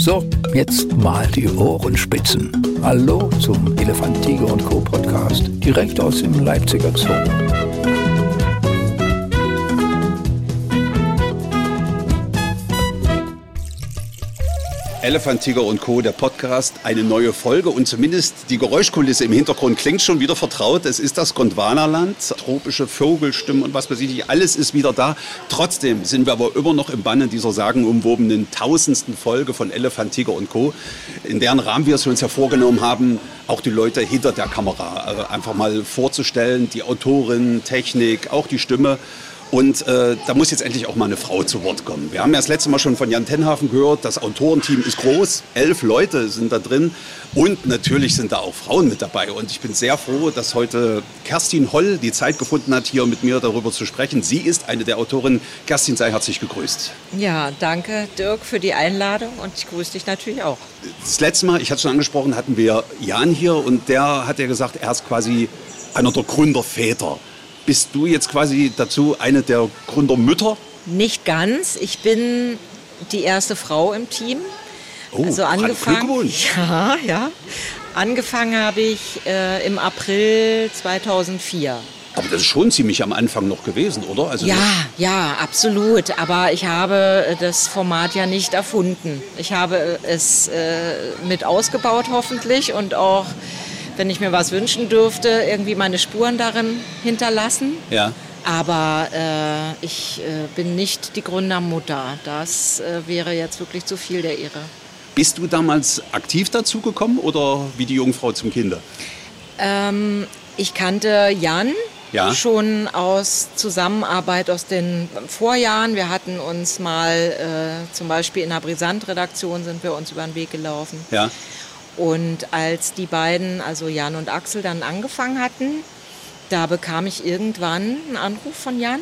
So, jetzt mal die Ohrenspitzen. Hallo zum Elefant, Tiger und Co. Podcast, direkt aus dem Leipziger Zoo. Elefant, Tiger und Co., der Podcast, eine neue Folge und zumindest die Geräuschkulisse im Hintergrund klingt schon wieder vertraut. Es ist das Gondwanaland, tropische Vogelstimmen und was weiß ich, alles ist wieder da. Trotzdem sind wir aber immer noch im Banne dieser sagenumwobenen tausendsten Folge von Elefant, Tiger und Co., in deren Rahmen wir es uns ja vorgenommen haben, auch die Leute hinter der Kamera äh, einfach mal vorzustellen, die Autorin, Technik, auch die Stimme. Und äh, da muss jetzt endlich auch mal eine Frau zu Wort kommen. Wir haben ja das letzte Mal schon von Jan Tenhafen gehört, das Autorenteam ist groß, elf Leute sind da drin und natürlich sind da auch Frauen mit dabei. Und ich bin sehr froh, dass heute Kerstin Holl die Zeit gefunden hat, hier mit mir darüber zu sprechen. Sie ist eine der Autorinnen. Kerstin, sei herzlich gegrüßt. Ja, danke Dirk für die Einladung und ich grüße dich natürlich auch. Das letzte Mal, ich hatte schon angesprochen, hatten wir Jan hier und der hat ja gesagt, er ist quasi einer der Gründerväter bist du jetzt quasi dazu eine der Gründermütter? Nicht ganz. Ich bin die erste Frau im Team. Oh, also angefangen. Ja, ja. Angefangen habe ich äh, im April 2004. Aber das ist schon ziemlich am Anfang noch gewesen, oder? Also ja, ja, absolut. Aber ich habe das Format ja nicht erfunden. Ich habe es äh, mit ausgebaut hoffentlich und auch wenn ich mir was wünschen dürfte, irgendwie meine Spuren darin hinterlassen. Ja. Aber äh, ich äh, bin nicht die Gründermutter. Das äh, wäre jetzt wirklich zu viel der Irre. Bist du damals aktiv dazu gekommen oder wie die Jungfrau zum Kinder? Ähm, ich kannte Jan ja. schon aus Zusammenarbeit aus den Vorjahren. Wir hatten uns mal äh, zum Beispiel in der Brisant-Redaktion sind wir uns über den Weg gelaufen. Ja. Und als die beiden, also Jan und Axel, dann angefangen hatten, da bekam ich irgendwann einen Anruf von Jan,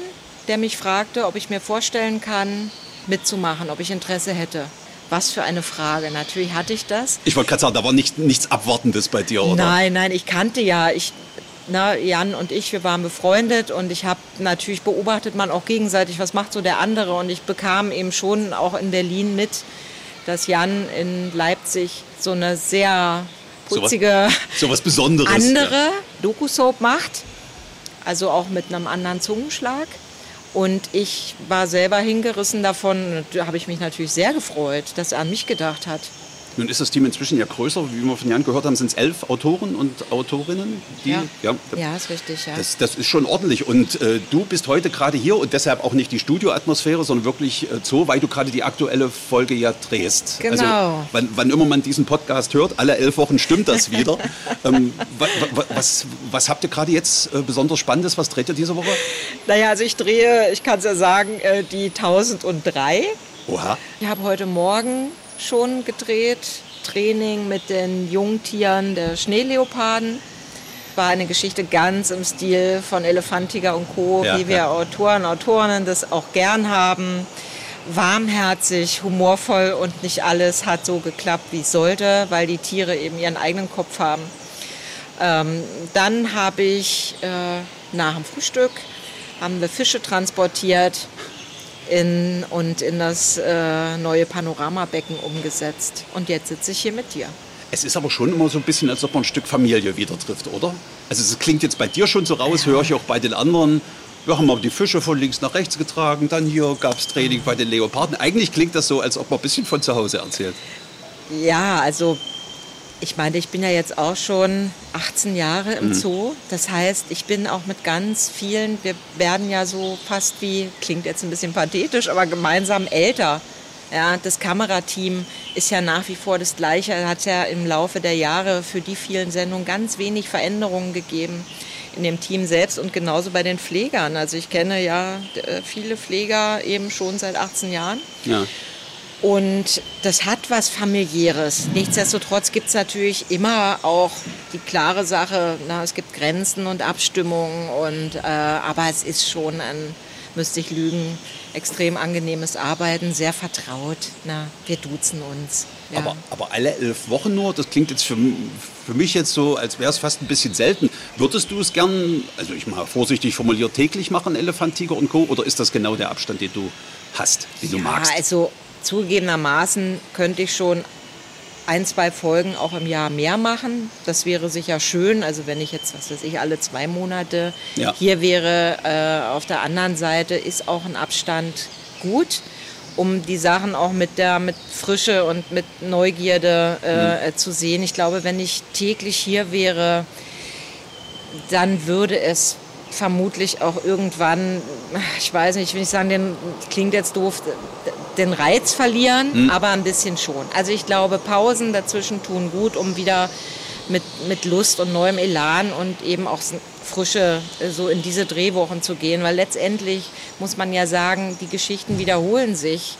der mich fragte, ob ich mir vorstellen kann, mitzumachen, ob ich Interesse hätte. Was für eine Frage. Natürlich hatte ich das. Ich wollte gerade sagen, da war nicht, nichts Abwartendes bei dir, oder? Nein, nein, ich kannte ja, ich, na, Jan und ich, wir waren befreundet und ich habe natürlich beobachtet man auch gegenseitig, was macht so der andere. Und ich bekam eben schon auch in Berlin mit, dass Jan in Leipzig so eine sehr putzige, so, so was Besonderes, andere ja. Doku-Soap macht. Also auch mit einem anderen Zungenschlag. Und ich war selber hingerissen davon. Da habe ich mich natürlich sehr gefreut, dass er an mich gedacht hat. Nun ist das Team inzwischen ja größer. Wie wir von Jan gehört haben, sind es elf Autoren und Autorinnen. Die, ja. Ja, ja, ist richtig. Ja. Das, das ist schon ordentlich. Und äh, du bist heute gerade hier und deshalb auch nicht die Studioatmosphäre, sondern wirklich äh, so, weil du gerade die aktuelle Folge ja drehst. Genau. Also, wann, wann, immer man diesen Podcast hört, alle elf Wochen stimmt das wieder. ähm, was, was, was, habt ihr gerade jetzt äh, besonders Spannendes? Was dreht ihr diese Woche? Naja, also ich drehe, ich kann es ja sagen, äh, die 1003. Oha. Ich habe heute Morgen schon gedreht. Training mit den Jungtieren der Schneeleoparden. War eine Geschichte ganz im Stil von Elefantiger und Co., ja, wie wir ja. Autoren, Autorinnen das auch gern haben. Warmherzig, humorvoll und nicht alles hat so geklappt, wie es sollte, weil die Tiere eben ihren eigenen Kopf haben. Ähm, dann habe ich äh, nach dem Frühstück haben wir Fische transportiert in, und in das äh, neue Panoramabecken umgesetzt. Und jetzt sitze ich hier mit dir. Es ist aber schon immer so ein bisschen, als ob man ein Stück Familie wieder trifft, oder? Also es klingt jetzt bei dir schon so raus, ja. höre ich auch bei den anderen. Wir haben aber die Fische von links nach rechts getragen, dann hier gab es Training bei den Leoparden. Eigentlich klingt das so, als ob man ein bisschen von zu Hause erzählt. Ja, also ich meine, ich bin ja jetzt auch schon 18 Jahre im mhm. Zoo. Das heißt, ich bin auch mit ganz vielen, wir werden ja so fast wie, klingt jetzt ein bisschen pathetisch, aber gemeinsam älter. Ja, das Kamerateam ist ja nach wie vor das gleiche. Es hat ja im Laufe der Jahre für die vielen Sendungen ganz wenig Veränderungen gegeben in dem Team selbst und genauso bei den Pflegern. Also ich kenne ja äh, viele Pfleger eben schon seit 18 Jahren. Ja. Und das hat was familiäres. Nichtsdestotrotz gibt es natürlich immer auch die klare Sache, na, es gibt Grenzen und Abstimmungen, und, äh, aber es ist schon ein, müsste ich lügen, extrem angenehmes Arbeiten, sehr vertraut. Na, wir duzen uns. Ja. Aber, aber alle elf Wochen nur, das klingt jetzt für, für mich jetzt so, als wäre es fast ein bisschen selten. Würdest du es gern, also ich mal vorsichtig formuliert, täglich machen, Elefant, Tiger und Co. Oder ist das genau der Abstand, den du hast, den ja, du magst? Also zugegebenermaßen könnte ich schon ein, zwei Folgen auch im Jahr mehr machen. Das wäre sicher schön. Also wenn ich jetzt, was weiß ich, alle zwei Monate ja. hier wäre, äh, auf der anderen Seite ist auch ein Abstand gut, um die Sachen auch mit der mit Frische und mit Neugierde äh, mhm. zu sehen. Ich glaube, wenn ich täglich hier wäre, dann würde es vermutlich auch irgendwann, ich weiß nicht, ich will nicht sagen, den, klingt jetzt doof, den Reiz verlieren, mhm. aber ein bisschen schon. Also ich glaube, Pausen dazwischen tun gut, um wieder mit, mit Lust und neuem Elan und eben auch Frische äh, so in diese Drehwochen zu gehen, weil letztendlich muss man ja sagen, die Geschichten wiederholen sich.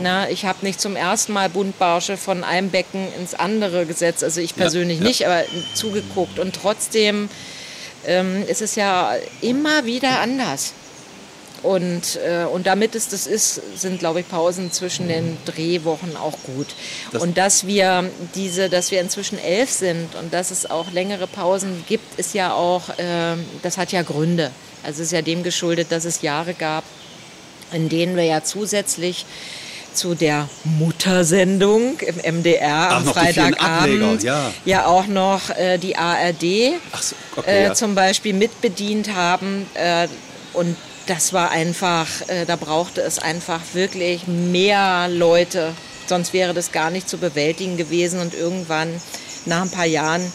Na, ich habe nicht zum ersten Mal Buntbarsche von einem Becken ins andere gesetzt, also ich persönlich ja, ja. nicht, aber zugeguckt und trotzdem ähm, ist es ja immer wieder anders. Und, äh, und damit es das ist, sind, glaube ich, Pausen zwischen den Drehwochen auch gut. Das und dass wir diese, dass wir inzwischen elf sind und dass es auch längere Pausen gibt, ist ja auch, äh, das hat ja Gründe. Also es ist ja dem geschuldet, dass es Jahre gab, in denen wir ja zusätzlich zu der Muttersendung im MDR Ach, am Freitagabend ja. ja. auch noch äh, die ARD so, okay, äh, ja. zum Beispiel mitbedient haben. Äh, und das war einfach, äh, da brauchte es einfach wirklich mehr Leute. Sonst wäre das gar nicht zu bewältigen gewesen. Und irgendwann, nach ein paar Jahren,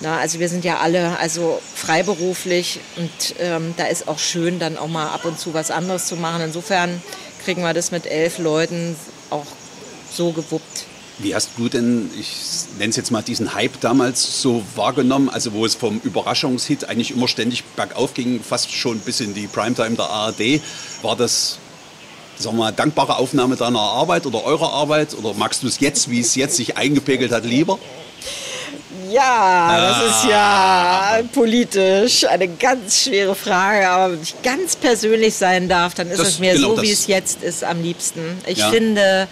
na, also wir sind ja alle also freiberuflich und ähm, da ist auch schön, dann auch mal ab und zu was anderes zu machen. Insofern kriegen wir das mit elf Leuten auch so gewuppt. Wie hast du denn, ich nenne es jetzt mal diesen Hype damals so wahrgenommen, also wo es vom Überraschungshit eigentlich immer ständig bergauf ging, fast schon bis in die Primetime der ARD, war das sagen wir mal, dankbare Aufnahme deiner Arbeit oder eurer Arbeit? Oder magst du es jetzt, wie es jetzt sich eingepegelt hat, lieber? Ja, das ist ja ah. politisch eine ganz schwere Frage. Aber wenn ich ganz persönlich sein darf, dann ist das, es mir genau so, wie es jetzt ist, am liebsten. Ich, ja. finde,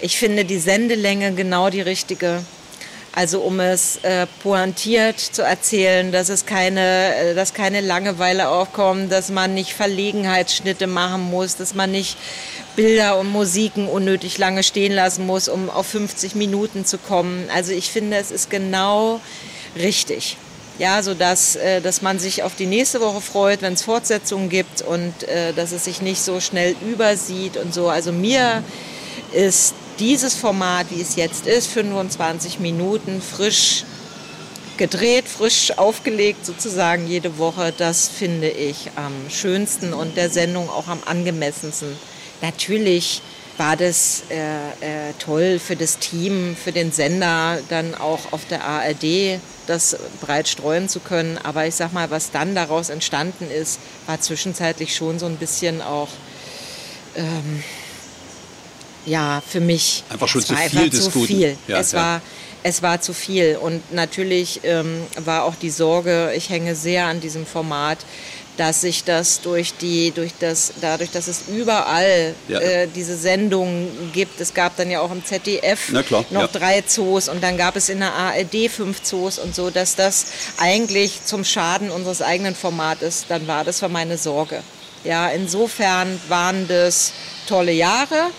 ich finde die Sendelänge genau die richtige. Also um es äh, pointiert zu erzählen, dass es keine, äh, dass keine Langeweile aufkommt, dass man nicht Verlegenheitsschnitte machen muss, dass man nicht Bilder und Musiken unnötig lange stehen lassen muss, um auf 50 Minuten zu kommen. Also ich finde, es ist genau richtig. Ja, so dass, äh, dass man sich auf die nächste Woche freut, wenn es Fortsetzungen gibt und äh, dass es sich nicht so schnell übersieht und so. Also mir ist dieses Format, wie es jetzt ist, 25 Minuten frisch gedreht, frisch aufgelegt sozusagen jede Woche, das finde ich am schönsten und der Sendung auch am angemessensten. Natürlich war das äh, äh, toll für das Team, für den Sender, dann auch auf der ARD das breit streuen zu können. Aber ich sag mal, was dann daraus entstanden ist, war zwischenzeitlich schon so ein bisschen auch ähm, ja, für mich. Einfach schon zu viel des zu Viel. Ja, es, ja. War, es war zu viel. Und natürlich ähm, war auch die Sorge, ich hänge sehr an diesem Format, dass sich das durch die, durch das, dadurch, dass es überall ja. äh, diese Sendungen gibt. Es gab dann ja auch im ZDF klar, noch drei Zoos und dann gab es in der ARD fünf Zoos und so, dass das eigentlich zum Schaden unseres eigenen Formates dann war. Das war meine Sorge. Ja, insofern waren das tolle Jahre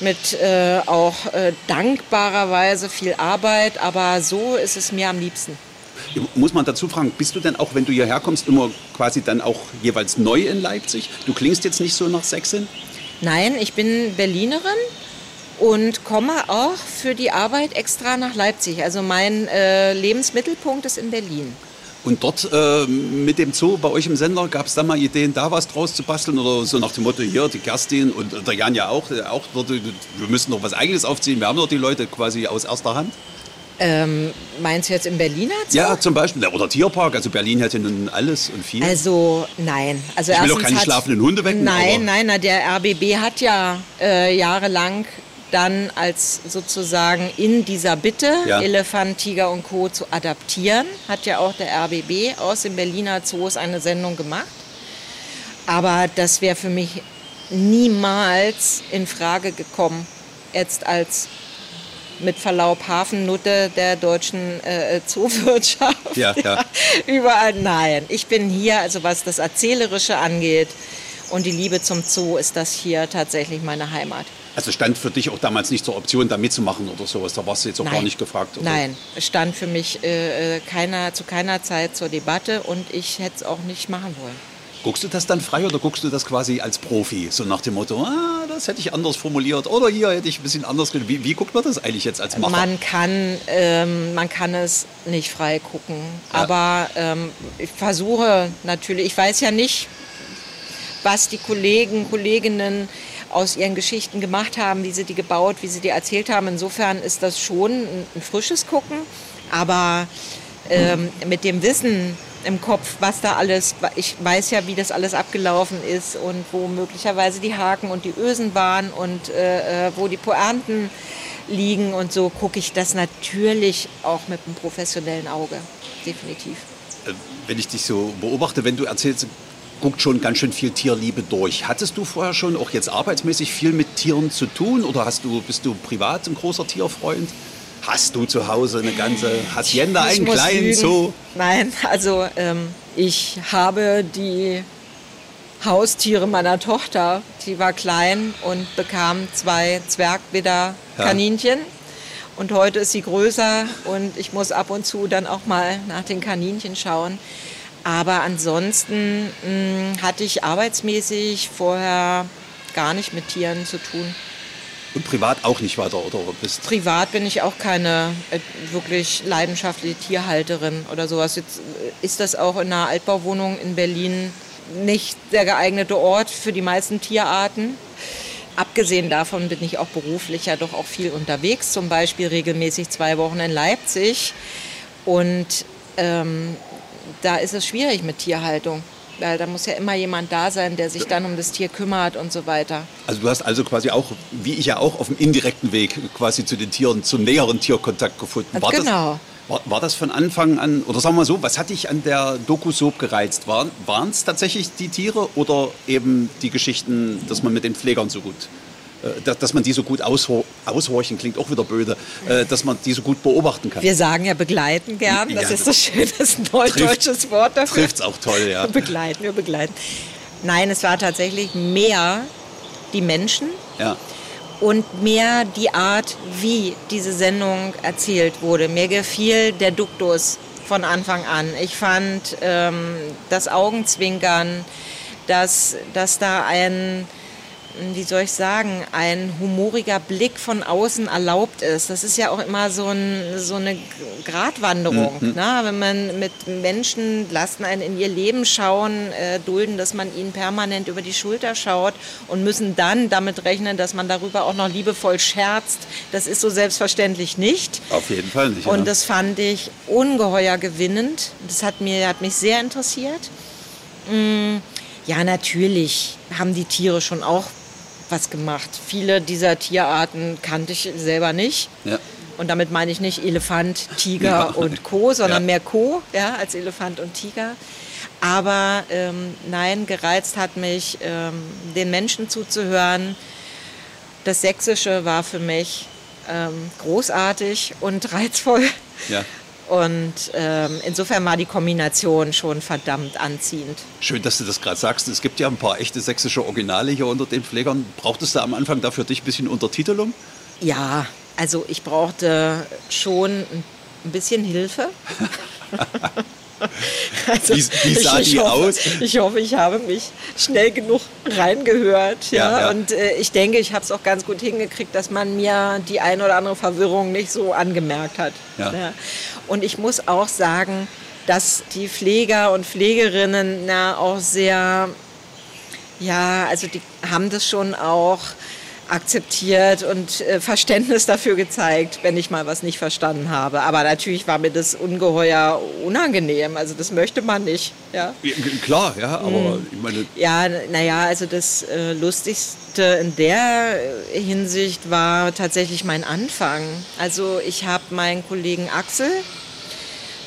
mit äh, auch äh, dankbarerweise viel Arbeit, aber so ist es mir am liebsten. Muss man dazu fragen, bist du denn auch, wenn du hierher kommst, immer quasi dann auch jeweils neu in Leipzig? Du klingst jetzt nicht so nach Sächsin? Nein, ich bin Berlinerin und komme auch für die Arbeit extra nach Leipzig. Also mein äh, Lebensmittelpunkt ist in Berlin. Und dort äh, mit dem Zoo bei euch im Sender, gab es da mal Ideen, da was draus zu basteln? Oder so nach dem Motto, hier, die Kerstin und der Jan ja auch, äh, auch dort, wir müssen noch was Eigenes aufziehen. Wir haben doch die Leute quasi aus erster Hand. Ähm, meinst du jetzt in Berlin? Zoo? Ja, zum Beispiel. Oder Tierpark. Also Berlin hätte nun alles und viel. Also nein. Also ich will doch keine schlafenden Hunde wecken. Nein, nein, na, der RBB hat ja äh, jahrelang dann als sozusagen in dieser Bitte, ja. Elefant, Tiger und Co. zu adaptieren, hat ja auch der RBB aus dem Berliner Zoos eine Sendung gemacht. Aber das wäre für mich niemals in Frage gekommen, jetzt als mit Verlaub Hafennutte der deutschen äh, Zoowirtschaft. Ja, ja. Überall nein. Ich bin hier, also was das Erzählerische angeht und die Liebe zum Zoo, ist das hier tatsächlich meine Heimat. Also stand für dich auch damals nicht zur Option, da mitzumachen oder sowas. Da warst du jetzt auch Nein. gar nicht gefragt. Oder? Nein, es stand für mich äh, äh, keiner, zu keiner Zeit zur Debatte und ich hätte es auch nicht machen wollen. Guckst du das dann frei oder guckst du das quasi als Profi? So nach dem Motto, ah, das hätte ich anders formuliert oder hier hätte ich ein bisschen anders. Wie, wie guckt man das eigentlich jetzt als Macher? Man kann, ähm, man kann es nicht frei gucken. Ja. Aber ähm, ich versuche natürlich, ich weiß ja nicht, was die Kollegen, Kolleginnen aus ihren Geschichten gemacht haben, wie sie die gebaut, wie sie die erzählt haben. Insofern ist das schon ein, frisches Gucken. Aber ähm, mit dem Wissen im Kopf, was da alles, ich weiß ja, wie das alles abgelaufen ist und wo möglicherweise die Haken und die Ösen waren und äh, äh, wo die Pointen liegen und so gucke ich das natürlich auch mit einem professionellen Auge. Definitiv. Äh, Wenn ich dich so beobachte, wenn du erzählst, guckt schon ganz schön viel Tierliebe durch. Hattest du vorher schon auch jetzt arbeitsmäßig viel mit Tieren zu tun oder hast du, bist du privat ein großer Tierfreund? Hast du zu Hause eine ganze Hacienda, einen kleinen lügen. Zoo? Nein, also ähm, ich habe die Haustiere meiner Tochter, die war klein und bekam zwei Zwergwidder-Kaninchen. Und heute ist sie größer und ich muss ab und zu dann auch mal nach den Kaninchen schauen. Aber ansonsten mh, hatte ich arbeitsmäßig vorher gar nicht mit Tieren zu tun. Und privat auch nicht weiter, oder bist Privat bin ich auch keine äh, wirklich leidenschaftliche Tierhalterin oder sowas. Jetzt äh, ist das auch in einer Altbauwohnung in Berlin nicht der geeignete Ort für die meisten Tierarten. Abgesehen davon bin ich auch beruflich ja doch auch viel unterwegs, zum Beispiel regelmäßig zwei Wochen in Leipzig. Und ähm, da ist es schwierig mit Tierhaltung. Weil da muss ja immer jemand da sein, der sich dann um das Tier kümmert und so weiter. Also du hast also quasi auch, wie ich ja auch, auf dem indirekten Weg quasi zu den Tieren, zum näheren Tierkontakt gefunden. War Genau. Das, war, war das von Anfang an, oder sagen wir mal so, was hat dich an der Doku Soap gereizt? Waren es tatsächlich die Tiere oder eben die Geschichten, dass man mit den Pflegern so gut, dass, dass man die so gut aushor aushorchen, klingt auch wieder böse, äh, dass man die so gut beobachten kann? Wir sagen ja begleiten gern. Das Ja, ist so schön, das ist ein neudeutsches Wort dafür. Trifft es auch toll, ja. Begleiten, wir begleiten. Nein, es war tatsächlich mehr die Menschen ja. und mehr die Art, wie diese Sendung erzählt wurde. Mir gefiel der Duktus von Anfang an. Ich fand ähm, das Augenzwinkern, dass, dass da ein, wie soll ich sagen, ein humoriger Blick von außen erlaubt ist. Das ist ja auch immer so, ein, so eine Gratwanderung. Ne? Wenn man mit Menschen lassen einen in ihr Leben schauen, äh, dulden, dass man ihnen permanent über die Schulter schaut und müssen dann damit rechnen, dass man darüber auch noch liebevoll scherzt. Das ist so selbstverständlich nicht. Auf jeden Fall nicht. Und ja. das fand ich ungeheuer gewinnend. Das hat, mir, hat mich sehr interessiert. Mm, Ja, natürlich haben die Tiere schon auch was gemacht. Viele dieser Tierarten kannte ich selber nicht. ja. Und damit meine ich nicht Elefant, Tiger Ja. und Co., sondern Ja. mehr Co. Ja, als Elefant und Tiger. Aber ähm, nein, gereizt hat mich, ähm, den Menschen zuzuhören. Das Sächsische war für mich ähm, großartig und reizvoll. ja. Und ähm, insofern war die Kombination schon verdammt anziehend. Schön, dass du das gerade sagst. Es gibt ja ein paar echte sächsische Originale hier unter den Pflegern. Brauchtest du am Anfang dafür dich ein bisschen Untertitelung? Ja, also ich brauchte schon ein ein bisschen Hilfe. Also, Wie- wie sah ich, die hoffe, aus? Ich hoffe, ich habe mich schnell genug reingehört. Ja, Ja, ja. Und äh, ich denke, ich habe es auch ganz gut hingekriegt, dass man mir die ein oder andere Verwirrung nicht so angemerkt hat. Ja. Und ich muss auch sagen, dass die Pfleger und Pflegerinnen na, auch sehr, ja, also die haben das schon auch akzeptiert und äh, Verständnis dafür gezeigt, wenn ich mal was nicht verstanden habe. Aber natürlich war mir das ungeheuer unangenehm. Also das möchte man nicht. Ja, Ja, klar, ja, aber Mhm. ich meine, ja naja, also das äh, Lustigste in der äh, Hinsicht war tatsächlich mein Anfang. Also ich habe meinen Kollegen Axel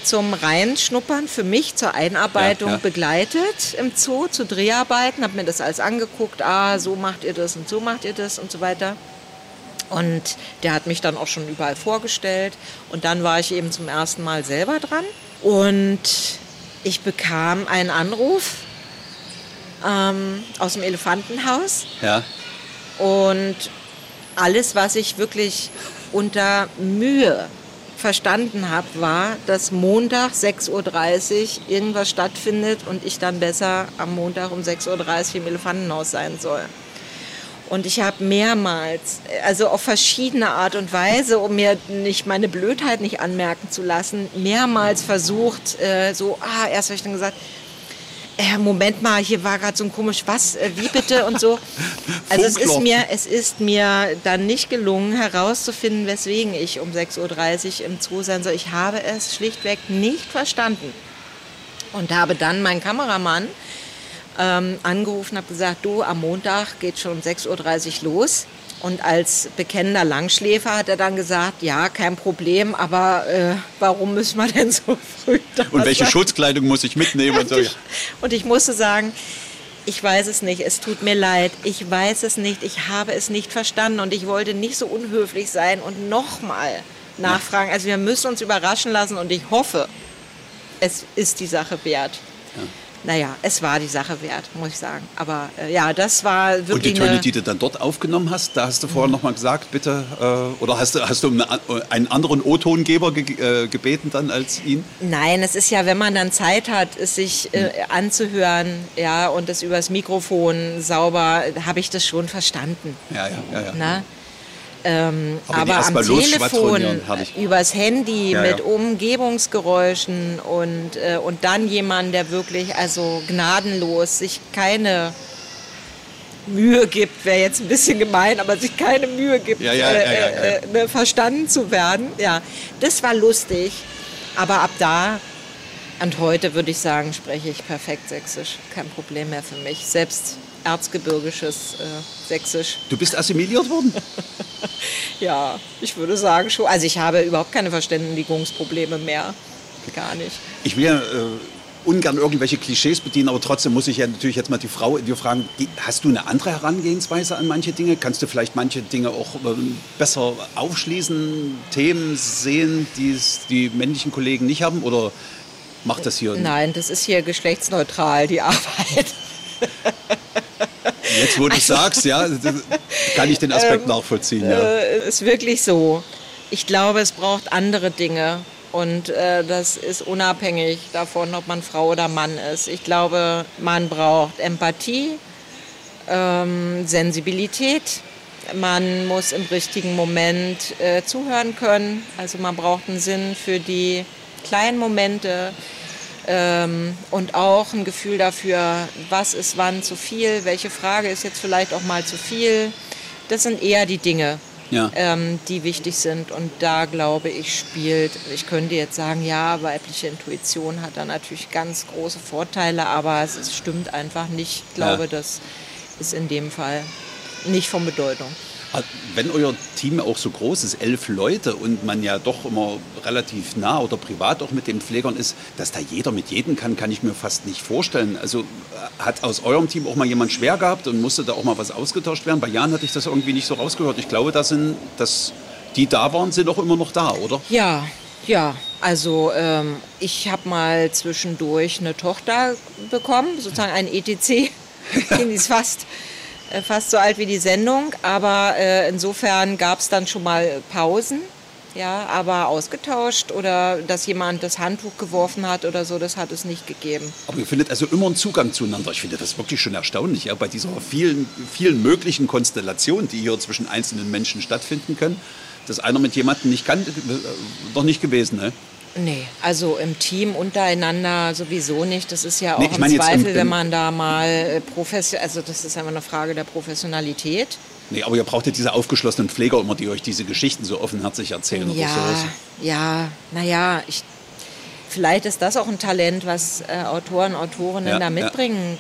zum Reinschnuppern für mich zur Einarbeitung Ja, ja. begleitet im Zoo zu Dreharbeiten, habe mir das alles angeguckt, ah, so macht ihr das und so macht ihr das und so weiter. Und der hat mich dann auch schon überall vorgestellt. Und dann war ich eben zum ersten Mal selber dran. Und ich bekam einen Anruf ähm, aus dem Elefantenhaus. ja, Und alles, was ich wirklich unter Mühe verstanden habe, war, dass Montag 6.30 Uhr irgendwas stattfindet und ich dann besser am Montag um 6.30 Uhr im Elefantenhaus sein soll. Und ich habe mehrmals, also auf verschiedene Art und Weise, um mir nicht meine Blödheit nicht anmerken zu lassen, mehrmals versucht, äh, so, ah, erst habe ich dann gesagt, äh, Moment mal, hier war gerade so ein komisch was, äh, wie bitte und so. Also es ist, mir, es ist mir dann nicht gelungen herauszufinden, weswegen ich um 6.30 Uhr im Zoo sein soll. Ich habe es schlichtweg nicht verstanden und habe dann meinen Kameramann ähm, angerufen, habe gesagt, du, am Montag geht schon um 6.30 Uhr los. Und als bekennender Langschläfer hat er dann gesagt, ja, kein Problem, aber äh, warum müssen wir denn so früh da Und welche sein? Schutzkleidung muss ich mitnehmen? und, so. ich, und ich musste sagen, ich weiß es nicht, es tut mir leid, ich weiß es nicht, ich habe es nicht verstanden und ich wollte nicht so unhöflich sein und nochmal nachfragen. Also wir müssen uns überraschen lassen und ich hoffe, es ist die Sache wert. Ja naja, es war die Sache wert, muss ich sagen. Aber äh, ja, das war wirklich. Und die Töne, die du dann dort aufgenommen hast, da hast du vorher mhm. noch mal gesagt, bitte, äh, oder hast du, hast du eine, einen anderen O-Tongeber ge äh, gebeten dann als ihn? Nein, es ist ja, wenn man dann Zeit hat, es sich mhm. anzuhören, ja, und es übers Mikrofon sauber, habe ich das schon verstanden. Ja, ja, ja. ja. Na? Ähm, aber, aber am Telefon, übers Handy ja, mit ja. Umgebungsgeräuschen und, äh, und dann jemand, der wirklich also gnadenlos sich keine Mühe gibt, wäre jetzt ein bisschen gemein, aber sich keine Mühe gibt, ja, äh, äh, ne, verstanden zu werden. Ja, das war lustig. Aber ab da und heute würde ich sagen, spreche ich perfekt Sächsisch. Kein Problem mehr für mich. Selbst erzgebirgisches äh, Sächsisch. Du bist assimiliert worden? ja, ich würde sagen schon. Also ich habe überhaupt keine Verständigungsprobleme mehr. Gar nicht. Ich will ja äh, ungern irgendwelche Klischees bedienen, aber trotzdem muss ich ja natürlich jetzt mal die Frau dir fragen, die, hast du eine andere Herangehensweise an manche Dinge? Kannst du vielleicht manche Dinge auch äh, besser aufschließen, Themen sehen, die die männlichen Kollegen nicht haben? Oder macht das hier? Nein, das ist hier geschlechtsneutral, die Arbeit. Jetzt, wo du also, sagst, ja, kann ich den Aspekt ähm, nachvollziehen. Ja. Äh, ist wirklich so. Ich glaube, es braucht andere Dinge. Und äh, das ist unabhängig davon, ob man Frau oder Mann ist. Ich glaube, man braucht Empathie, ähm, Sensibilität. Man muss im richtigen Moment äh, zuhören können. Also man braucht einen Sinn für die kleinen Momente ähm, und auch ein Gefühl dafür, was ist wann zu viel, welche Frage ist jetzt vielleicht auch mal zu viel. Das sind eher die Dinge, ja. ähm, die wichtig sind. Und da glaube ich, spielt, ich könnte jetzt sagen, ja, weibliche Intuition hat da natürlich ganz große Vorteile, aber es, es stimmt einfach nicht. Ich glaube, ja. das ist in dem Fall nicht von Bedeutung. Wenn euer Team auch so groß ist, elf Leute und man ja doch immer relativ nah oder privat auch mit den Pflegern ist, dass da jeder mit jedem kann, kann ich mir fast nicht vorstellen. Also äh, hat aus eurem Team auch mal jemand schwer gehabt und musste da auch mal was ausgetauscht werden? Bei Jan hatte ich das irgendwie nicht so rausgehört. Ich glaube, das sind, dass die da waren, sind auch immer noch da, oder? Ja, ja, also ähm, ich habe mal zwischendurch eine Tochter bekommen, sozusagen ein ETC, die ist fast fast so alt wie die Sendung, aber äh, insofern gab es dann schon mal Pausen. Ja, aber ausgetauscht oder dass jemand das Handtuch geworfen hat oder so, das hat es nicht gegeben. Aber ihr findet also immer einen Zugang zueinander. Ich finde das wirklich schon erstaunlich, ja, bei dieser vielen, vielen möglichen Konstellationen, die hier zwischen einzelnen Menschen stattfinden können, dass einer mit jemandem nicht kann, äh, noch nicht gewesen, ne? Nee, also im Team untereinander sowieso nicht. Das ist ja auch nee, im Zweifel, im, wenn man da mal äh, professionell, also das ist einfach eine Frage der Professionalität. Nee, aber ihr braucht ja diese aufgeschlossenen Pfleger immer, die euch diese Geschichten so offenherzig erzählen ja, oder so. Ja, naja, ich, vielleicht ist das auch ein Talent, was äh, Autoren, Autorinnen ja, da mitbringen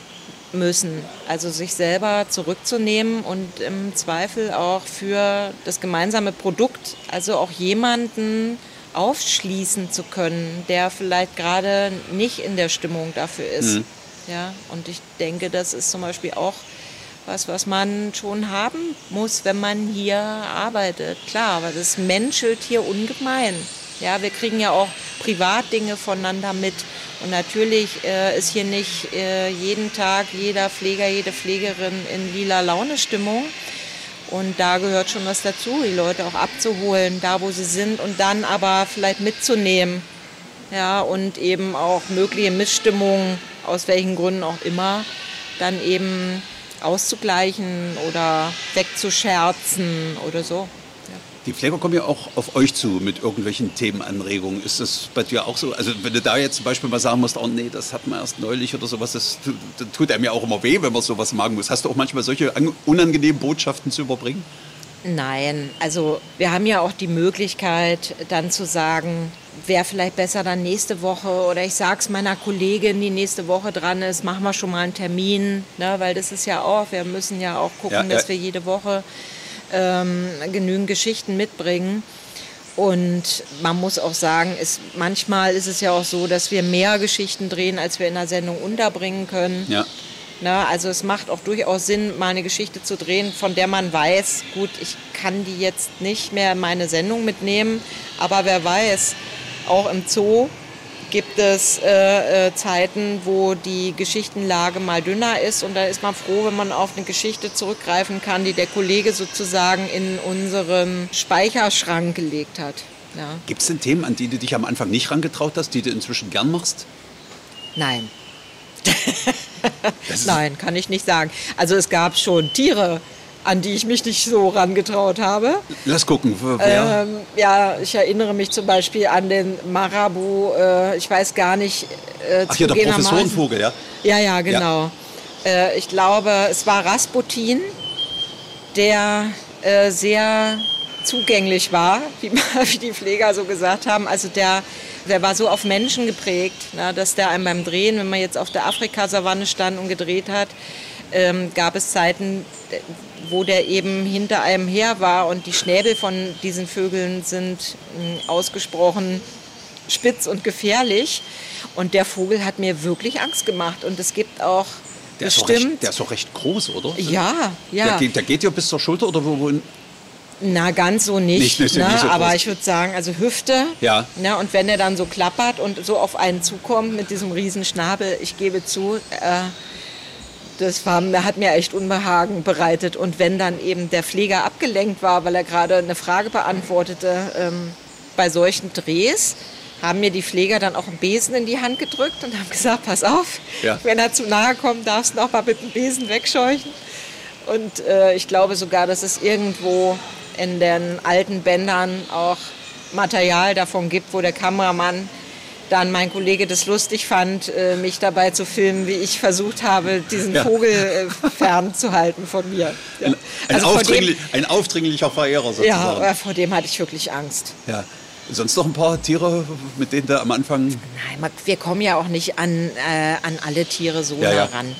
ja. müssen. Also sich selber zurückzunehmen und im Zweifel auch für das gemeinsame Produkt, also auch jemanden aufschließen zu können, der vielleicht gerade nicht in der Stimmung dafür ist. Mhm. Ja, und ich denke, das ist zum Beispiel auch was, was man schon haben muss, wenn man hier arbeitet. Klar, aber das menschelt hier ungemein. Ja, wir kriegen ja auch Privatdinge voneinander mit. Und natürlich äh, ist hier nicht äh, jeden Tag jeder Pfleger, jede Pflegerin in lila Laune Stimmung. Und da gehört schon was dazu, die Leute auch abzuholen, da wo sie sind und dann aber vielleicht mitzunehmen. Ja, und eben auch mögliche Missstimmungen, aus welchen Gründen auch immer, dann eben auszugleichen oder wegzuscherzen oder so. Die Pfleger kommen ja auch auf euch zu mit irgendwelchen Themenanregungen. Ist das bei dir auch so? Also wenn du da jetzt zum Beispiel mal sagen musst, oh nee, das hat man erst neulich oder sowas, das, das tut einem ja auch immer weh, wenn man sowas machen muss. Hast du auch manchmal solche unangenehmen Botschaften zu überbringen? Nein, also wir haben ja auch die Möglichkeit dann zu sagen, wäre vielleicht besser dann nächste Woche oder ich sage es meiner Kollegin, die nächste Woche dran ist, machen wir schon mal einen Termin, ne? weil das ist ja auch, wir müssen ja auch gucken, ja, dass wir jede Woche ähm, genügend Geschichten mitbringen. Und man muss auch sagen, ist, manchmal ist es ja auch so, dass wir mehr Geschichten drehen, als wir in der Sendung unterbringen können. Ja. Na, also es macht auch durchaus Sinn, mal eine Geschichte zu drehen, von der man weiß, gut, ich kann die jetzt nicht mehr in meine Sendung mitnehmen, aber wer weiß, auch im Zoo gibt es äh, äh, Zeiten, wo die Geschichtenlage mal dünner ist und da ist man froh, wenn man auf eine Geschichte zurückgreifen kann, die der Kollege sozusagen in unseren Speicherschrank gelegt hat. Ja. Gibt es denn Themen, an die du dich am Anfang nicht rangetraut hast, die du inzwischen gern machst? Nein. Nein, kann ich nicht sagen. Also es gab schon Tiere, an die ich mich nicht so rangetraut habe. Lass gucken. Wer? Ähm, ja, ich erinnere mich zum Beispiel an den Marabu, äh, ich weiß gar nicht. Äh, Ach ja, der Professorenvogel, ja? Ja, ja, genau. Ja. Äh, ich glaube, es war Rasputin, der äh, sehr zugänglich war, wie, wie, die Pfleger so gesagt haben. Also der, der war so auf Menschen geprägt, na, dass der einem beim Drehen, wenn man jetzt auf der Afrikasavanne stand und gedreht hat, ähm, gab es Zeiten, wo der eben hinter einem her war und die Schnäbel von diesen Vögeln sind mh, ausgesprochen spitz und gefährlich. Und der Vogel hat mir wirklich Angst gemacht. Und es gibt auch der bestimmt... Ist recht, der ist doch recht groß, oder? Ja, ja. Der, geht, der geht ja bis zur Schulter oder wo? wo na, ganz so nicht. nicht, nicht, ne? nicht so aber ich würde sagen, also Hüfte. Ja. Ne? Und wenn er dann so klappert und so auf einen zukommt mit diesem riesen Schnabel, ich gebe zu, äh, das war, hat mir echt Unbehagen bereitet. Und wenn dann eben der Pfleger abgelenkt war, weil er gerade eine Frage beantwortete, ähm, bei solchen Drehs haben mir die Pfleger dann auch einen Besen in die Hand gedrückt und haben gesagt, pass auf, ja. wenn er zu nahe kommt, darfst du noch mal mit dem Besen wegscheuchen. Und äh, ich glaube sogar, dass es irgendwo in den alten Bändern auch Material davon gibt, wo der Kameramann dann mein Kollege das lustig fand, äh, mich dabei zu filmen, wie ich versucht habe, diesen ja. Vogel äh, fernzuhalten von mir. Ja. Ein, also aufdringlich, dem, ein, aufdringlicher Verehrer sozusagen. Ja, vor dem hatte ich wirklich Angst. Ja. Sonst noch ein paar Tiere, mit denen da am Anfang... Nein, wir kommen ja auch nicht an, äh, an alle Tiere so ja, nah ran.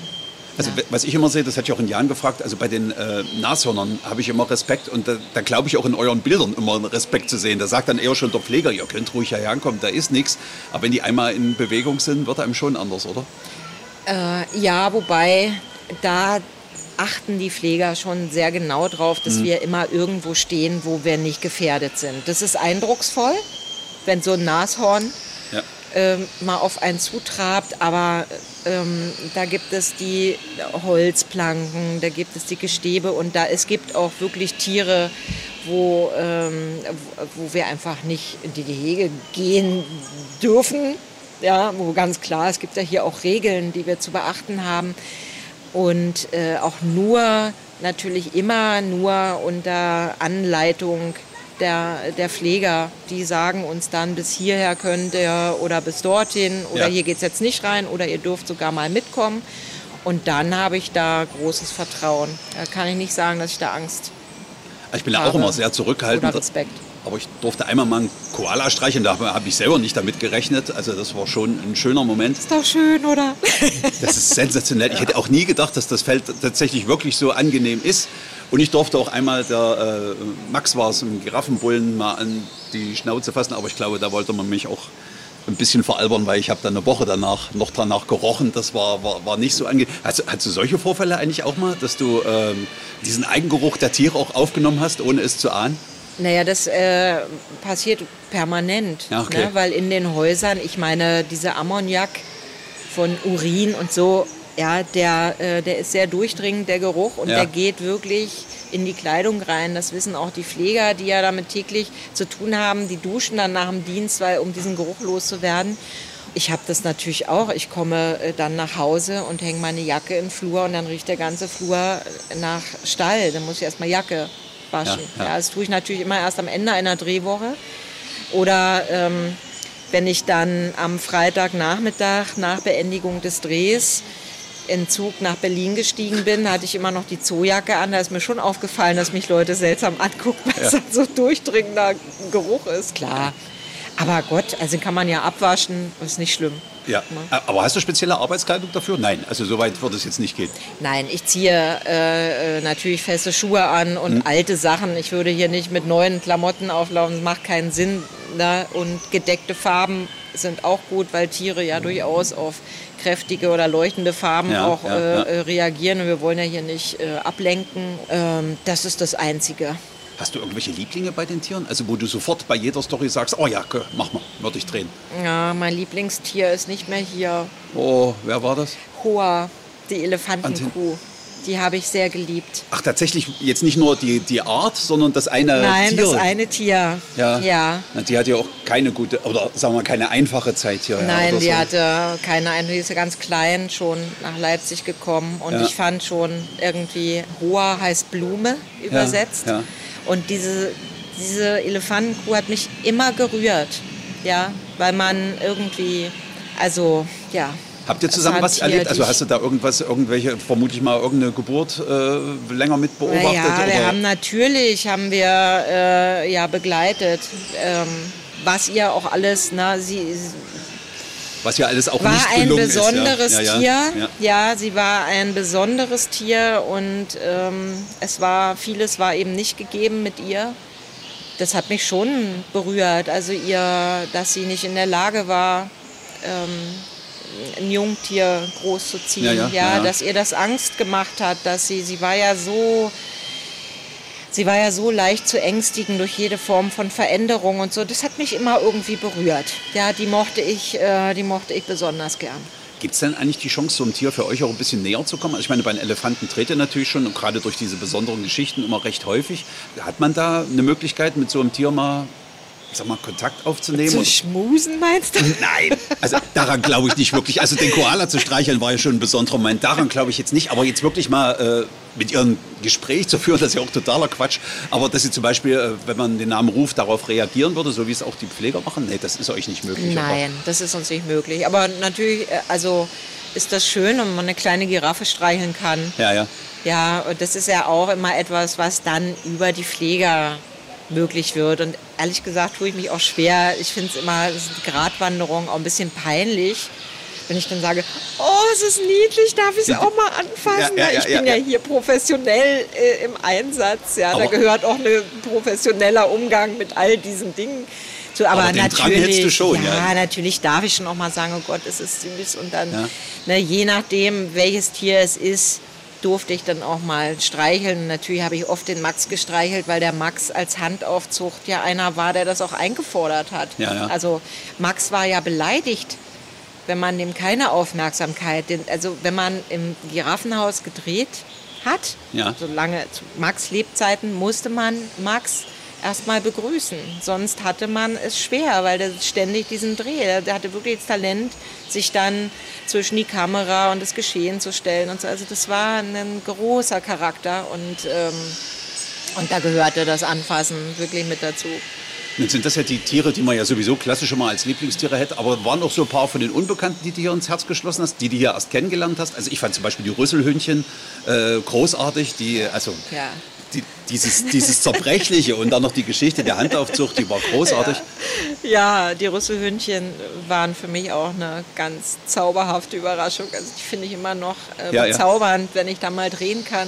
Also ja. was ich immer sehe, das hatte ich auch in Jan gefragt, also bei den äh, Nashörnern habe ich immer Respekt und da, da glaube ich auch in euren Bildern immer einen Respekt zu sehen. Da sagt dann eher schon der Pfleger, ihr könnt ruhig hierher kommen, da ist nichts. Aber wenn die einmal in Bewegung sind, wird einem schon anders, oder? Äh, ja, wobei da achten die Pfleger schon sehr genau drauf, dass mhm. wir immer irgendwo stehen, wo wir nicht gefährdet sind. Das ist eindrucksvoll, wenn so ein Nashorn ja. ähm, mal auf einen zutrabt, aber ähm, da gibt es die Holzplanken, da gibt es die Gestäbe und da es gibt auch wirklich Tiere, wo, ähm, wo wir einfach nicht in die Gehege gehen dürfen. Ja, wo ganz klar, es gibt ja hier auch Regeln, die wir zu beachten haben. Und äh, auch nur, natürlich immer nur unter Anleitung der, der Pfleger, die sagen uns dann, bis hierher könnt ihr oder bis dorthin oder ja. hier geht es jetzt nicht rein oder ihr dürft sogar mal mitkommen. Und dann habe ich da großes Vertrauen. Da kann ich nicht sagen, dass ich da Angst habe. Ich bin ja auch immer sehr zurückhaltend. Oder Respekt. Aber ich durfte einmal mal einen Koala streichen, da habe ich selber nicht damit gerechnet. Also das war schon ein schöner Moment. Ist doch schön, oder? Das ist sensationell. Ich hätte auch nie gedacht, dass das Feld tatsächlich wirklich so angenehm ist. Und ich durfte auch einmal, der äh, Max war es, im Giraffenbullen mal an die Schnauze fassen, aber ich glaube, da wollte man mich auch ein bisschen veralbern, weil ich habe dann eine Woche danach noch danach gerochen. Das war, war, war nicht so angenehm. Hast, hast, du solche Vorfälle eigentlich auch mal, dass du ähm, diesen Eigengeruch der Tiere auch aufgenommen hast, ohne es zu ahnen? Naja, das äh, passiert permanent, okay. ne? weil in den Häusern, ich meine, diese Ammoniak von Urin und so, Ja, der, äh, der ist sehr durchdringend, der Geruch, und Ja. der geht wirklich in die Kleidung rein. Das wissen auch die Pfleger, die ja damit täglich zu tun haben. Die duschen dann nach dem Dienst, weil, um diesen Geruch loszuwerden. Ich habe das natürlich auch. Ich komme äh, dann nach Hause und hänge meine Jacke den Flur und dann riecht der ganze Flur nach Stall. Dann muss ich erstmal Jacke waschen. Ja, Ja, ja. das tue ich natürlich immer erst am Ende einer Drehwoche. Oder ähm, wenn ich dann am Freitagnachmittag nach Beendigung des Drehs in Zug nach Berlin gestiegen bin, hatte ich immer noch die Zoojacke an. Da ist mir schon aufgefallen, dass mich Leute seltsam angucken, weil es Ja. so durchdringender Geruch ist. Klar. Aber Gott, also kann man ja abwaschen, ist nicht schlimm. Ja. Ne? Aber hast du spezielle Arbeitskleidung dafür? Nein, also so weit wird es jetzt nicht gehen. Nein, ich ziehe äh, äh, natürlich feste Schuhe an und Hm. alte Sachen. Ich würde hier nicht mit neuen Klamotten auflaufen, das macht keinen Sinn. Ne? Und gedeckte Farben sind auch gut, weil Tiere ja durchaus auf kräftige oder leuchtende Farben Ja, auch ja, äh, reagieren. Und wir wollen ja hier nicht äh, ablenken. Ähm, das ist das Einzige. Hast du irgendwelche Lieblinge bei den Tieren? Also wo du sofort bei jeder Story sagst, oh ja, mach mal, würde ich drehen. Ja, mein Lieblingstier ist nicht mehr hier. Oh, wer war das? Hoa, die Elefantenkuh. Die habe ich sehr geliebt. Ach, tatsächlich jetzt nicht nur die, die Art, sondern das eine Nein, Tier. das eine Tier. Ja. ja. Na, die hat ja auch keine gute, oder sagen wir mal, keine einfache Zeit hier. ja, Nein, oder die so. hatte keine Ahnung, die ist ja ganz klein schon nach Leipzig gekommen. Und Ja. ich fand schon irgendwie, Hoa heißt Blume übersetzt. ja. Und diese, diese Elefantenkuh hat mich immer gerührt. Ja, weil man irgendwie, also, ja. Habt ihr zusammen was erlebt? Also hast du da irgendwas, irgendwelche, vermutlich mal irgendeine Geburt äh, länger mit beobachtet? Ja, wir oder? haben natürlich haben wir äh, ja begleitet, ähm, was ihr auch alles, na, sie, was ja alles auch war nicht ein besonderes ist. Ja. Ja, Tier. ja, ja. Ja. sie war ein besonderes Tier und ähm, es war vieles war eben nicht gegeben mit ihr. Das hat mich schon berührt. Also ihr, dass sie nicht in der Lage war, ähm, ein Jungtier großzuziehen. Ja, ja, ja, ja. dass ihr das Angst gemacht hat, dass sie, sie war ja so Sie war ja so leicht zu ängstigen durch jede Form von Veränderung und so. Das hat mich immer irgendwie berührt. Ja, die mochte ich, äh, die mochte ich besonders gern. Gibt es denn eigentlich die Chance, so einem Tier für euch auch ein bisschen näher zu kommen? Also ich meine, bei einem Elefanten dreht ihr natürlich schon und gerade durch diese besonderen Geschichten immer recht häufig. Hat man da eine Möglichkeit, mit so einem Tier mal, sag mal, Kontakt aufzunehmen? Zu schmusen meinst du? Nein, also daran glaube ich nicht wirklich. Also den Koala zu streicheln war ja schon ein besonderer Moment. Daran glaube ich jetzt nicht. Aber jetzt wirklich mal äh, mit ihr ein Gespräch zu führen, das ist ja auch totaler Quatsch. Aber dass sie zum Beispiel, äh, wenn man den Namen ruft, darauf reagieren würde, so wie es auch die Pfleger machen, nee, das ist euch nicht möglich. Nein, das ist uns nicht möglich. Aber natürlich, äh, also ist das schön, wenn man eine kleine Giraffe streicheln kann. Aber, ja, ja. Ja, und das ist ja auch immer etwas, was dann über die Pfleger möglich wird. Und ehrlich gesagt tue ich mich auch schwer. Ich finde es immer, es ist die Gratwanderung auch ein bisschen peinlich, wenn ich dann sage, oh, es ist niedlich, darf ich es auch mal anfassen? Ja, ja, ja, ich bin ja, hier professionell äh, im Einsatz. Ja, da Aber- gehört auch ein professioneller Umgang mit all diesen Dingen. zu. aber, Aber natürlich, schon, ja, ja. natürlich darf ich schon auch mal sagen, oh Gott, es ist süß. Und dann, Ja. ne, je nachdem, welches Tier es ist, durfte ich dann auch mal streicheln. Natürlich habe ich oft den Max gestreichelt, weil der Max als Handaufzucht ja einer war, der das auch eingefordert hat. Ja, ja. Also Max war ja beleidigt, wenn man dem keine Aufmerksamkeit, also wenn man im Giraffenhaus gedreht hat, Ja. solange zu Max Lebzeiten musste man Max erstmal begrüßen. Sonst hatte man es schwer, weil der ständig diesen Dreh, der, hatte wirklich das Talent, sich dann zwischen die Kamera und das Geschehen zu stellen und so. Also das war ein großer Charakter und, ähm, und da gehörte das Anfassen wirklich mit dazu. Nun sind das ja die Tiere, die man ja sowieso klassisch immer als Lieblingstiere hätte, aber waren auch so ein paar von den Unbekannten, die du hier ins Herz geschlossen hast, die du hier erst kennengelernt hast. Also ich fand zum Beispiel die Rüsselhündchen äh, großartig, die, also Ja. Die, dieses, dieses Zerbrechliche und dann noch die Geschichte der Handaufzucht, die war großartig. Ja, die Rüsselhündchen waren für mich auch eine ganz zauberhafte Überraschung. Also die finde ich immer noch äh, Ja, ja. bezaubernd, wenn ich da mal drehen kann.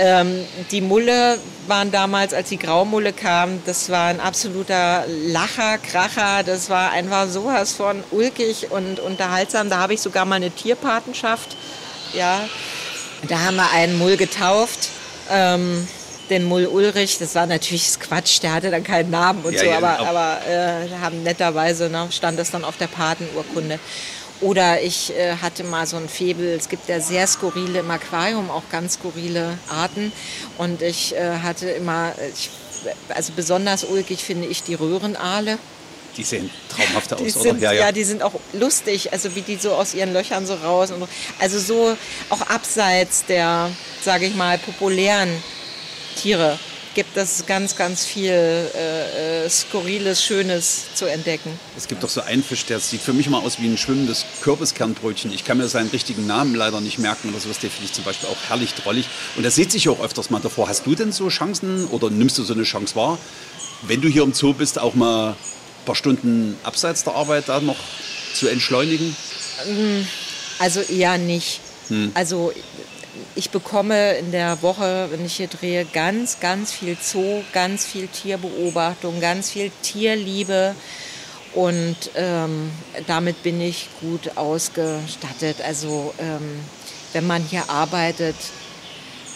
Ähm, die Mulle waren damals, als die Graumulle kam, das war ein absoluter Lacher, Kracher. Das war einfach sowas von ulkig und unterhaltsam. Da habe ich sogar mal eine Tierpatenschaft. Ja, da haben wir einen Mull getauft. Ähm, den Mull Ulrich, das war natürlich Quatsch, der hatte dann keinen Namen und Ja, so, ja, aber, ab- aber äh, haben netterweise ne, stand das dann auf der Patenurkunde. Oder ich äh, hatte mal so ein Febel, es gibt ja sehr skurrile im Aquarium, auch ganz skurrile Arten. Und ich äh, hatte immer, ich, also besonders ulkig finde ich die Röhrenaale. Die sehen traumhaft aus, die oder? Sind, ja, ja. ja, die sind auch lustig, also wie die so aus ihren Löchern so raus. Und, also so auch abseits der, sage ich mal, populären Tiere gibt es ganz, ganz viel äh, äh, Skurriles, Schönes zu entdecken. Es gibt doch so einen Fisch, der sieht für mich mal aus wie ein schwimmendes Kürbiskernbrötchen. Ich kann mir seinen richtigen Namen leider nicht merken oder sowas. Der finde ich zum Beispiel auch herrlich drollig. Und der sieht sich auch öfters mal davor. Hast du denn so Chancen oder nimmst du so eine Chance wahr, wenn du hier im Zoo bist, auch mal paar Stunden abseits der Arbeit da noch zu entschleunigen? Also eher nicht. Hm. Also ich bekomme in der Woche, wenn ich hier drehe, ganz, ganz viel Zoo, ganz viel Tierbeobachtung, ganz viel Tierliebe. Und ähm, damit bin ich gut ausgestattet. Also ähm, wenn man hier arbeitet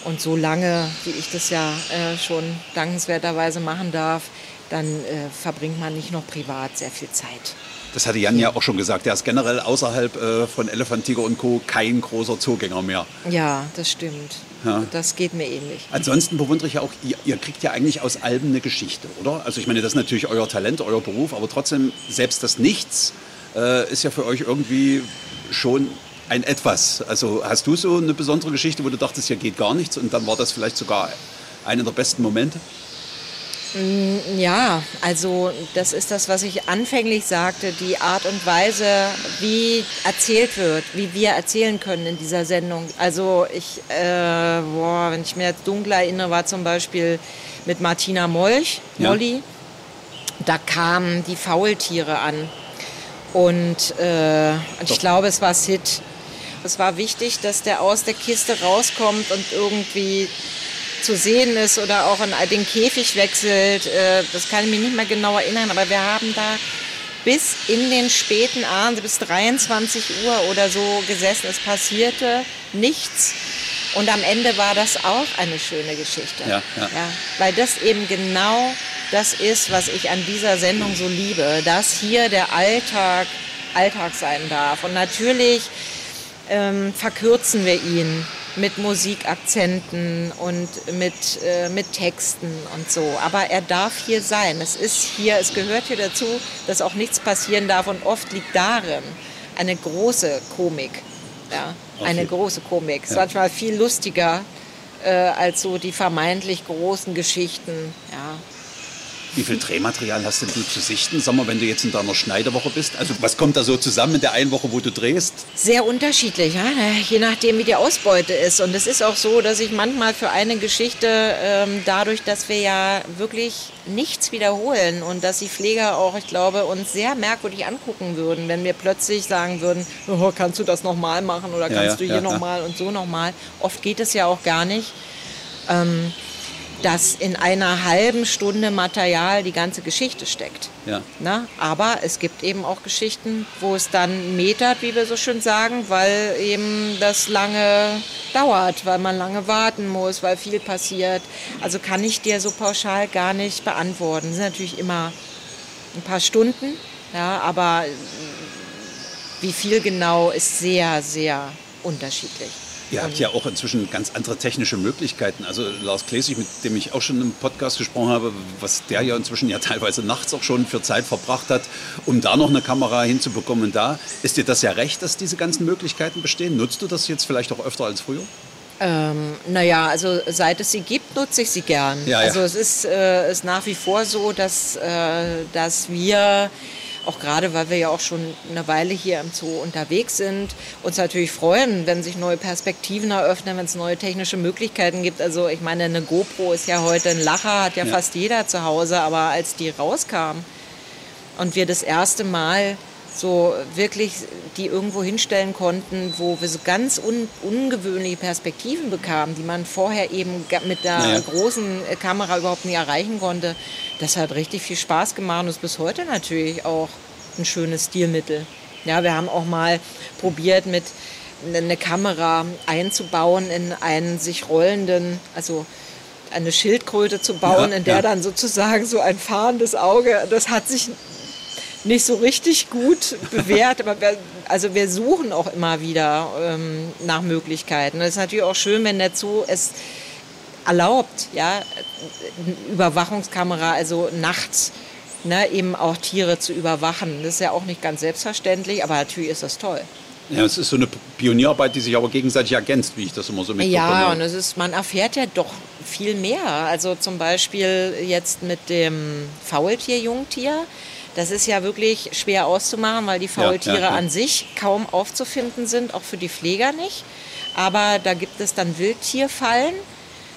und so lange, wie ich das ja äh, schon dankenswerterweise machen darf, dann äh, verbringt man nicht noch privat sehr viel Zeit. Das hatte Jan ja auch schon gesagt. Er ist generell außerhalb äh, von Elefant, Tiger und Co. kein großer Zugänger mehr. Ja, das stimmt. Ja. Das geht mir ähnlich. Ansonsten bewundere ich ja auch, ihr, ihr, kriegt ja eigentlich aus Alben eine Geschichte, oder? Also ich meine, das ist natürlich euer Talent, euer Beruf, aber trotzdem, selbst das Nichts äh, ist ja für euch irgendwie schon ein Etwas. Also hast du so eine besondere Geschichte, wo du dachtest, hier geht gar nichts und dann war das vielleicht sogar einer der besten Momente? Mm, ja, also das ist das, was ich anfänglich sagte, die Art und Weise, wie erzählt wird, wie wir erzählen können in dieser Sendung. Also ich, äh, boah, wenn ich mir jetzt dunkel erinnere, war zum Beispiel mit Martina Molch, ja. Molly, da kamen die Faultiere an. Und, äh, ich glaube, es war Sid. Es war wichtig, dass der aus der Kiste rauskommt und irgendwie zu sehen ist oder auch in den Käfig wechselt. Äh, das kann ich mich nicht mehr genau erinnern, aber wir haben da bis in den späten Abend, bis 23 Uhr oder so gesessen. Es passierte nichts. Und am Ende war das auch eine schöne Geschichte. Ja, ja. ja, weil das eben genau das ist, was ich an dieser Sendung so liebe, dass hier der Alltag Alltag sein darf. Und natürlich ähm, verkürzen wir ihn mit Musikakzenten und mit, äh, mit Texten und so. Aber er darf hier sein. Es ist hier, es gehört hier dazu, dass auch nichts passieren darf. Und oft liegt darin eine große Komik. Ja, eine große Komik. Es ist manchmal viel lustiger äh, als so die vermeintlich großen Geschichten. Ja. Wie viel Drehmaterial hast denn du zu sichten? Sag mal, wenn du jetzt in deiner Schneidewoche bist. Also was kommt da so zusammen in der einen Woche, wo du drehst? Sehr unterschiedlich, ja? Ne? je nachdem, wie die Ausbeute ist. Und es ist auch so, dass ich manchmal für eine Geschichte, ähm, dadurch, dass wir ja wirklich nichts wiederholen und dass die Pfleger auch, ich glaube, uns sehr merkwürdig angucken würden, wenn wir plötzlich sagen würden, oh, kannst du das nochmal machen oder kannst ja, ja, du hier ja, nochmal und so nochmal. Oft geht es ja auch gar nicht. Ähm, dass in einer halben Stunde Material die ganze Geschichte steckt. Ja. Na, aber es gibt eben auch Geschichten, wo es dann metert, wie wir so schön sagen, weil eben das lange dauert, weil man lange warten muss, weil viel passiert. Also kann ich dir so pauschal gar nicht beantworten. Es sind natürlich immer ein paar Stunden, ja, aber wie viel genau ist sehr, sehr unterschiedlich. Ihr habt ja auch inzwischen ganz andere technische Möglichkeiten. Also Lars Klesig, mit dem ich auch schon im Podcast gesprochen habe, was der ja inzwischen ja teilweise nachts auch schon für Zeit verbracht hat, um da noch eine Kamera hinzubekommen. Und da ist dir das ja recht, dass diese ganzen Möglichkeiten bestehen. Nutzt du das jetzt vielleicht auch öfter als früher? Ähm, naja, also seit es sie gibt, nutze ich sie gern. Ja, ja. Also es ist, äh, ist nach wie vor so, dass, äh, dass wir auch gerade weil wir ja auch schon eine Weile hier im Zoo unterwegs sind, uns natürlich freuen, wenn sich neue Perspektiven eröffnen, wenn es neue technische Möglichkeiten gibt. Also ich meine, eine GoPro ist ja heute ein Lacher, hat ja, ja. fast jeder zu Hause, aber als die rauskam und wir das erste Mal so wirklich die irgendwo hinstellen konnten, wo wir so ganz un ungewöhnliche Perspektiven bekamen, die man vorher eben mit der naja. großen Kamera überhaupt nie erreichen konnte. Das hat richtig viel Spaß gemacht und ist bis heute natürlich auch ein schönes Stilmittel. Ja, wir haben auch mal probiert, mit eine Kamera einzubauen in einen sich rollenden, also eine Schildkröte zu bauen, ja, in der ja. dann sozusagen so ein fahrendes Auge, das hat sich nicht so richtig gut bewährt, aber wir, also wir suchen auch immer wieder ähm, nach Möglichkeiten. Es ist natürlich auch schön, wenn der Zoo es erlaubt, ja, Überwachungskamera, also nachts ne, eben auch Tiere zu überwachen. Das ist ja auch nicht ganz selbstverständlich, aber natürlich ist das toll. Ja, es ist so eine Pionierarbeit, die sich aber gegenseitig ergänzt, wie ich das immer so mitbekomme. Ja, und es ist, man erfährt ja doch viel mehr. Also zum Beispiel jetzt mit dem Faultier-Jungtier. Das ist ja wirklich schwer auszumachen, weil die Faultiere ja, ja, an sich kaum aufzufinden sind, auch für die Pfleger nicht. Aber da gibt es dann Wildtierfallen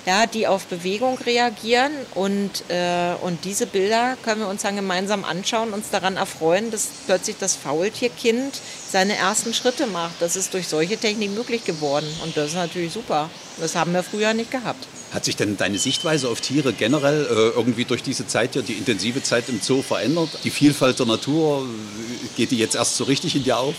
ja, die auf Bewegung reagieren. Und, äh, und diese Bilder können wir uns dann gemeinsam anschauen, uns daran erfreuen, dass plötzlich das Faultierkind seine ersten Schritte macht. Das ist durch solche Technik möglich geworden. Und das ist natürlich super. Das haben wir früher nicht gehabt. Hat sich denn deine Sichtweise auf Tiere generell äh, irgendwie durch diese Zeit hier, die intensive Zeit im Zoo verändert? Die Vielfalt der Natur, geht die jetzt erst so richtig in dir auf?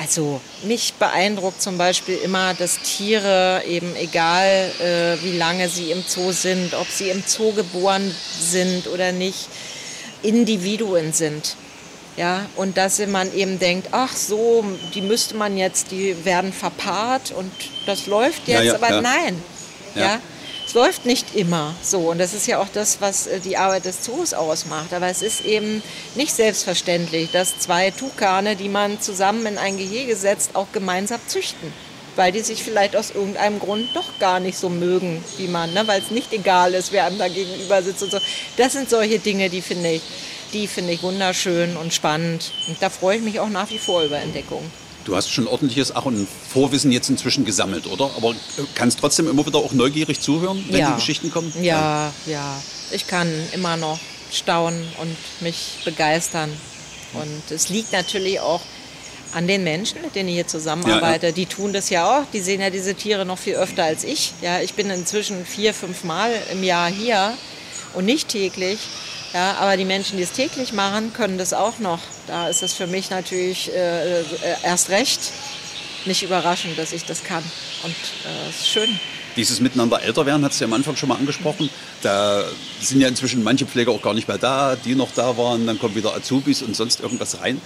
Also mich beeindruckt zum Beispiel immer, dass Tiere eben egal äh, wie lange sie im Zoo sind, ob sie im Zoo geboren sind oder nicht, Individuen sind. Ja, und dass man eben denkt, ach so, die müsste man jetzt, die werden verpaart und das läuft jetzt, ja, ja, aber ja. nein. Ja. Es läuft nicht immer so und das ist ja auch das, was äh, die Arbeit des Zoos ausmacht. Aber es ist eben nicht selbstverständlich, dass zwei Tukane, die man zusammen in ein Gehege setzt, auch gemeinsam züchten. Weil die sich vielleicht aus irgendeinem Grund doch gar nicht so mögen, wie man, ne? weil es nicht egal ist, wer einem da gegenüber sitzt und so. Das sind solche Dinge, die finde ich, die finde ich wunderschön und spannend. Und da freue ich mich auch nach wie vor über Entdeckungen. Du hast schon ordentliches Ach- und Vorwissen jetzt inzwischen gesammelt, oder? Aber kannst trotzdem immer wieder auch neugierig zuhören, wenn ja. die Geschichten kommen? Ja, ja. Ich kann immer noch staunen und mich begeistern. Und es liegt natürlich auch an den Menschen, mit denen ich hier zusammenarbeite. Ja, ja. Die tun das ja auch. Die sehen ja diese Tiere noch viel öfter als ich. Ja, ich bin inzwischen vier, fünf Mal im Jahr hier und nicht täglich. Ja, aber die Menschen, die es täglich machen, können das auch noch. Da ist es für mich natürlich äh, äh erst recht nicht überraschend, dass ich das kann. Und äh, ist schön. Dieses Miteinander älter werden, hat es ja am Anfang schon mal angesprochen. Da sind ja inzwischen manche Pfleger auch gar nicht mehr da, die noch da waren. Dann kommen wieder Azubis und sonst irgendwas rein.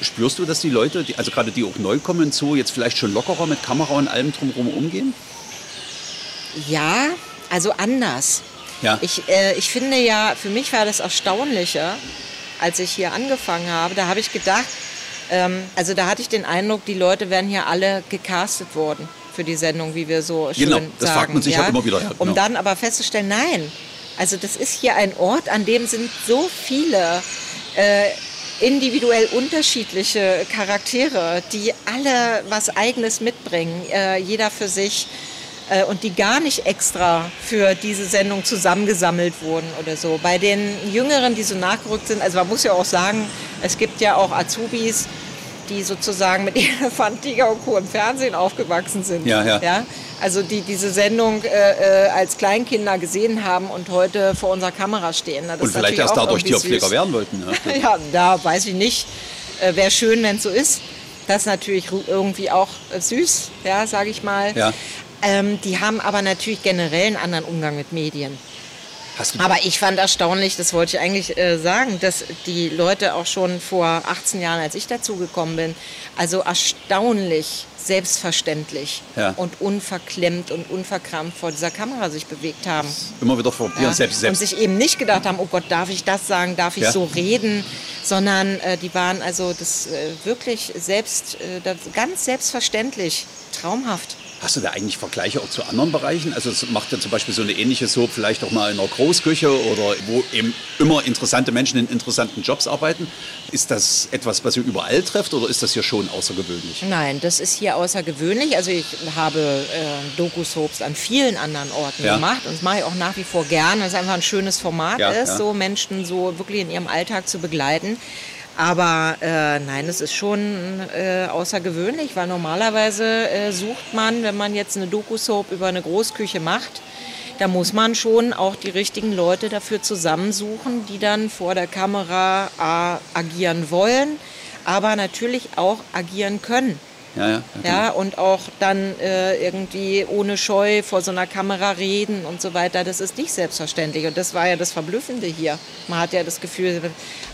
Spürst du, dass die Leute, die, also gerade die auch neu kommen zu, jetzt vielleicht schon lockerer mit Kamera und allem drumherum umgehen? Ja, also anders. Ja. Ich, äh, ich finde ja, für mich war das Erstaunliche, als ich hier angefangen habe, da habe ich gedacht, ähm, also da hatte ich den Eindruck, die Leute wären hier alle gecastet worden für die Sendung, wie wir so schön genau, sagen. das fragt man sich ja, immer wieder. Ja, genau. Um dann aber festzustellen, nein, also das ist hier ein Ort, an dem sind so viele äh, individuell unterschiedliche Charaktere, die alle was Eigenes mitbringen, äh, jeder für sich äh, und die gar nicht extra für diese Sendung zusammengesammelt wurden oder so. Bei den Jüngeren, die so nachgerückt sind, also man muss ja auch sagen, es gibt ja auch Azubis, die sozusagen mit Elefant, Tiger und Co. im Fernsehen aufgewachsen sind. Ja, ja. ja? Also die diese Sendung äh, äh als Kleinkinder gesehen haben und heute vor unserer Kamera stehen. Das und vielleicht erst dadurch Tierpfleger werden wollten. Ne? ja, da weiß ich nicht. Äh, Wäre schön, wenn es so ist. Das ist natürlich irgendwie auch äh, süß, ja, sage ich mal. Ja. Ähm, die haben aber natürlich generell einen anderen Umgang mit Medien. aber ich fand erstaunlich, das wollte ich eigentlich äh, sagen, dass die Leute auch schon vor 18 Jahren, als ich dazugekommen bin, also erstaunlich selbstverständlich ja. und unverklemmt und unverkrampft vor dieser Kamera sich bewegt haben. Immer wieder vor ja. selbst, selbst. Und sich eben nicht gedacht haben, oh Gott, darf ich das sagen, darf ich ja. so reden, sondern äh, die waren also das äh, wirklich selbst, äh, das ganz selbstverständlich, traumhaft. Hast du da eigentlich Vergleiche auch zu anderen Bereichen? Also macht ja zum Beispiel so eine ähnliche Soap vielleicht auch mal in einer Großküche oder wo eben immer interessante Menschen in interessanten Jobs arbeiten. Ist das etwas, was ihr überall trefft oder ist das hier schon außergewöhnlich? Nein, das ist hier außergewöhnlich. Also ich habe äh, Doku-Soaps an vielen anderen Orten ja. gemacht und das mache ich auch nach wie vor gern, weil es einfach ein schönes Format ja, ist, ja. so Menschen so wirklich in ihrem Alltag zu begleiten. Aber äh, nein, es ist schon äh, außergewöhnlich, weil normalerweise äh, sucht man, wenn man jetzt eine Doku-Soap über eine Großküche macht, da muss man schon auch die richtigen Leute dafür zusammensuchen, die dann vor der Kamera agieren wollen, aber natürlich auch agieren können. Ja, ja, ja, ja und auch dann äh, irgendwie ohne Scheu vor so einer Kamera reden und so weiter. Das ist nicht selbstverständlich. Und das war ja das Verblüffende hier. Man hat ja das Gefühl,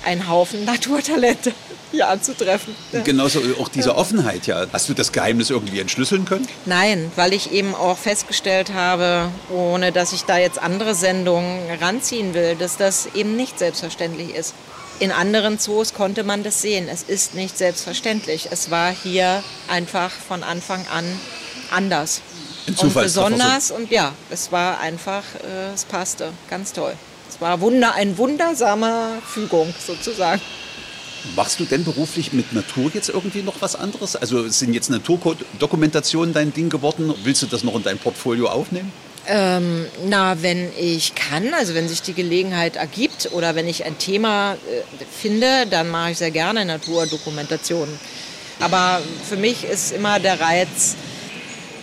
einen Haufen Naturtalente hier anzutreffen. Genauso auch diese Offenheit, ja. Hast du das Geheimnis irgendwie entschlüsseln können? Nein, weil ich eben auch festgestellt habe, ohne dass ich da jetzt andere Sendungen ranziehen will, dass das eben nicht selbstverständlich ist. In anderen Zoos konnte man das sehen. Es ist nicht selbstverständlich. Es war hier einfach von Anfang an anders. Und besonders und ja, es war einfach, äh, es passte, ganz toll. Es war Wunder, ein wundersamer Fügung sozusagen. Machst du denn beruflich mit Natur jetzt irgendwie noch was anderes? Also sind jetzt Naturdokumentationen dein Ding geworden? Willst du das noch in dein Portfolio aufnehmen? Ähm, na, wenn ich kann, also wenn sich die Gelegenheit ergibt oder wenn ich ein Thema äh, finde, dann mache ich sehr gerne Naturdokumentationen. Aber für mich ist immer der Reiz,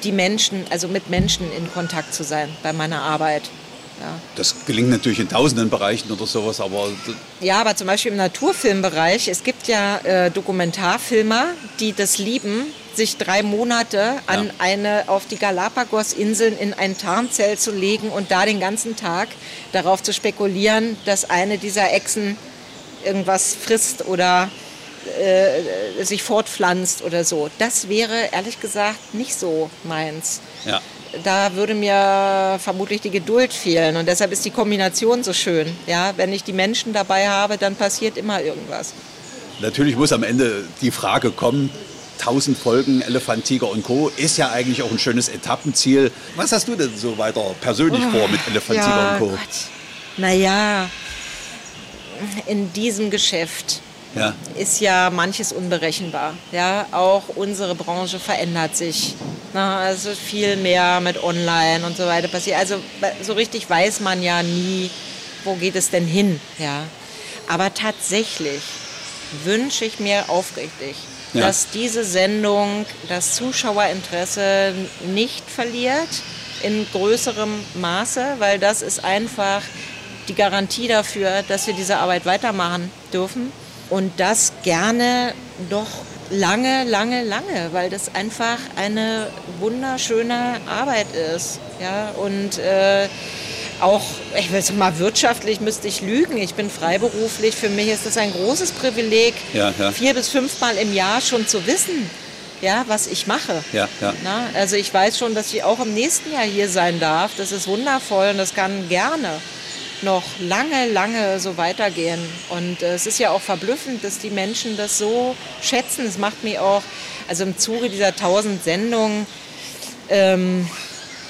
die Menschen, also mit Menschen in Kontakt zu sein bei meiner Arbeit. Ja. Das gelingt natürlich in tausenden Bereichen oder sowas, aber. Ja, aber zum Beispiel im Naturfilmbereich, es gibt ja äh, Dokumentarfilmer, die das lieben, sich drei Monate an ja. eine, auf die Galapagos-Inseln in ein Tarnzelt zu legen und da den ganzen Tag darauf zu spekulieren, dass eine dieser Echsen irgendwas frisst oder äh, sich fortpflanzt oder so. Das wäre ehrlich gesagt nicht so meins. Ja. Da würde mir vermutlich die Geduld fehlen und deshalb ist die Kombination so schön. Ja, wenn ich die Menschen dabei habe, dann passiert immer irgendwas. Natürlich muss am Ende die Frage kommen, 1000 Folgen Elefant, Tiger und Co. ist ja eigentlich auch ein schönes Etappenziel. Was hast du denn so weiter persönlich oh, vor mit Elefant, ja, Tiger und Co.? Gott. Naja, in diesem Geschäft ja. ist ja manches unberechenbar. Ja, auch unsere Branche verändert sich. Na, also viel mehr mit Online und so weiter passiert. Also so richtig weiß man ja nie, wo geht es denn hin. Ja. Aber tatsächlich wünsche ich mir aufrichtig, ja. dass diese Sendung das Zuschauerinteresse nicht verliert in größerem Maße, weil das ist einfach die Garantie dafür, dass wir diese Arbeit weitermachen dürfen und das gerne doch lange, lange, lange, weil das einfach eine wunderschöne Arbeit ist. Ja, und äh, auch, ich will mal, wirtschaftlich müsste ich lügen. Ich bin freiberuflich. Für mich ist das ein großes Privileg, ja, ja. vier bis fünfmal im Jahr schon zu wissen, ja, was ich mache. Ja, ja. Na, also ich weiß schon, dass ich auch im nächsten Jahr hier sein darf. Das ist wundervoll und das kann gerne noch lange, lange so weitergehen. Und äh, es ist ja auch verblüffend, dass die Menschen das so schätzen. Es macht mir auch, also im Zuge dieser tausend Sendungen, ähm,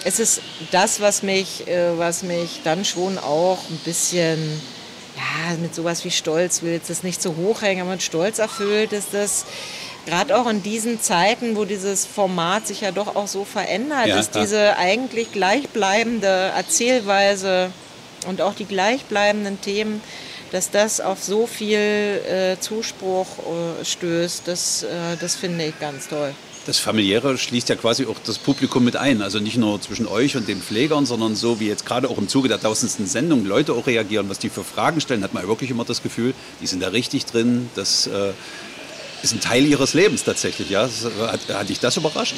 es ist das, was mich, äh, was mich dann schon auch ein bisschen, ja, mit sowas wie Stolz, will jetzt das nicht so hochhängen, aber mit Stolz erfüllt ist das, gerade auch in diesen Zeiten, wo dieses Format sich ja doch auch so verändert, ja, ist diese eigentlich gleichbleibende Erzählweise und auch die gleichbleibenden Themen, dass das auf so viel äh, Zuspruch äh, stößt, das, äh, das finde ich ganz toll das Familiäre schließt ja quasi auch das Publikum mit ein. Also nicht nur zwischen euch und den Pflegern, sondern so wie jetzt gerade auch im Zuge der tausendsten Sendung Leute auch reagieren, was die für Fragen stellen, hat man wirklich immer das Gefühl, die sind da richtig drin. Das äh, ist ein Teil ihres Lebens tatsächlich. Ja? Das, hat, hat dich das überrascht?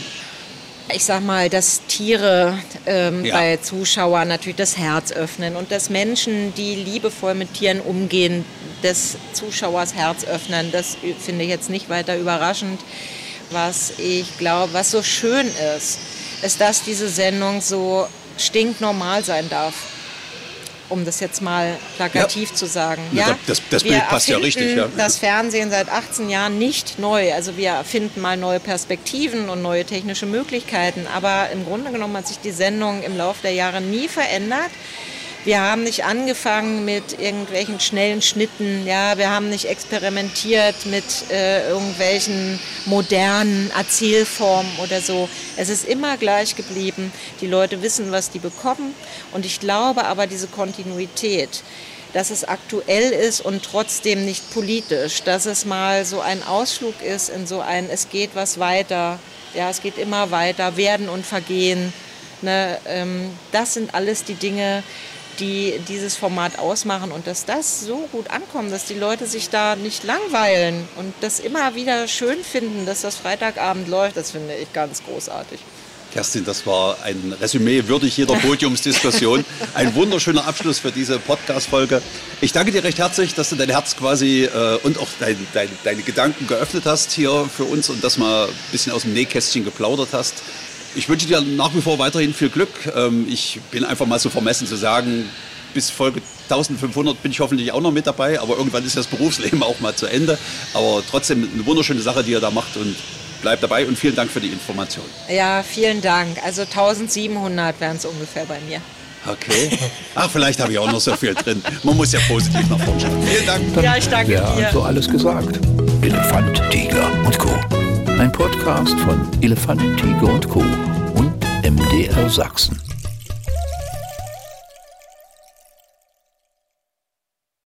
ich sag mal, dass Tiere ähm, ja. bei Zuschauern natürlich das Herz öffnen und dass Menschen, die liebevoll mit Tieren umgehen, des Zuschauers Herz öffnen, das finde ich jetzt nicht weiter überraschend was ich glaube, was so schön ist, ist, dass diese Sendung so stinknormal sein darf. Um das jetzt mal plakativ ja. zu sagen. Ja, das, das Bild passt ja richtig. Ja. Das Fernsehen seit 18 Jahren nicht neu. Also wir erfinden mal neue Perspektiven und neue technische Möglichkeiten. Aber im Grunde genommen hat sich die Sendung im Laufe der Jahre nie verändert. Wir haben nicht angefangen mit irgendwelchen schnellen Schnitten, ja, wir haben nicht experimentiert mit äh, irgendwelchen modernen Erzählformen oder so. Es ist immer gleich geblieben. Die Leute wissen, was die bekommen. Und ich glaube aber, diese Kontinuität, dass es aktuell ist und trotzdem nicht politisch, dass es mal so ein Ausflug ist in so ein, es geht was weiter, ja, es geht immer weiter, werden und vergehen. Ne, ähm, das sind alles die Dinge, die dieses Format ausmachen und dass das so gut ankommt, dass die Leute sich da nicht langweilen und das immer wieder schön finden, dass das Freitagabend läuft, das finde ich ganz großartig. Kerstin, das war ein Resümee würdig jeder Podiumsdiskussion. Ein wunderschöner Abschluss für diese Podcast-Folge. Ich danke dir recht herzlich, dass du dein Herz quasi äh, und auch dein, dein, deine Gedanken geöffnet hast hier für uns und das mal ein bisschen aus dem Nähkästchen geplaudert hast. Ich wünsche dir nach wie vor weiterhin viel Glück. Ähm, ich bin einfach mal so vermessen zu sagen, bis Folge 1500 bin ich hoffentlich auch noch mit dabei, aber irgendwann ist das Berufsleben auch mal zu Ende. Aber trotzdem eine wunderschöne Sache, die ihr da macht und bleibt dabei und vielen Dank für die Information. Ja, vielen Dank. Also 1700 wären es ungefähr bei mir. Okay. Ach, vielleicht habe ich auch noch so viel drin. Man muss ja positiv nach vorne schauen. Vielen Dank. Dann ja, ich danke ja, dir. also alles gesagt. Elefant, Tiger und Co. Ein Podcast von Elefant, Tiger und Co. und MDR Sachsen.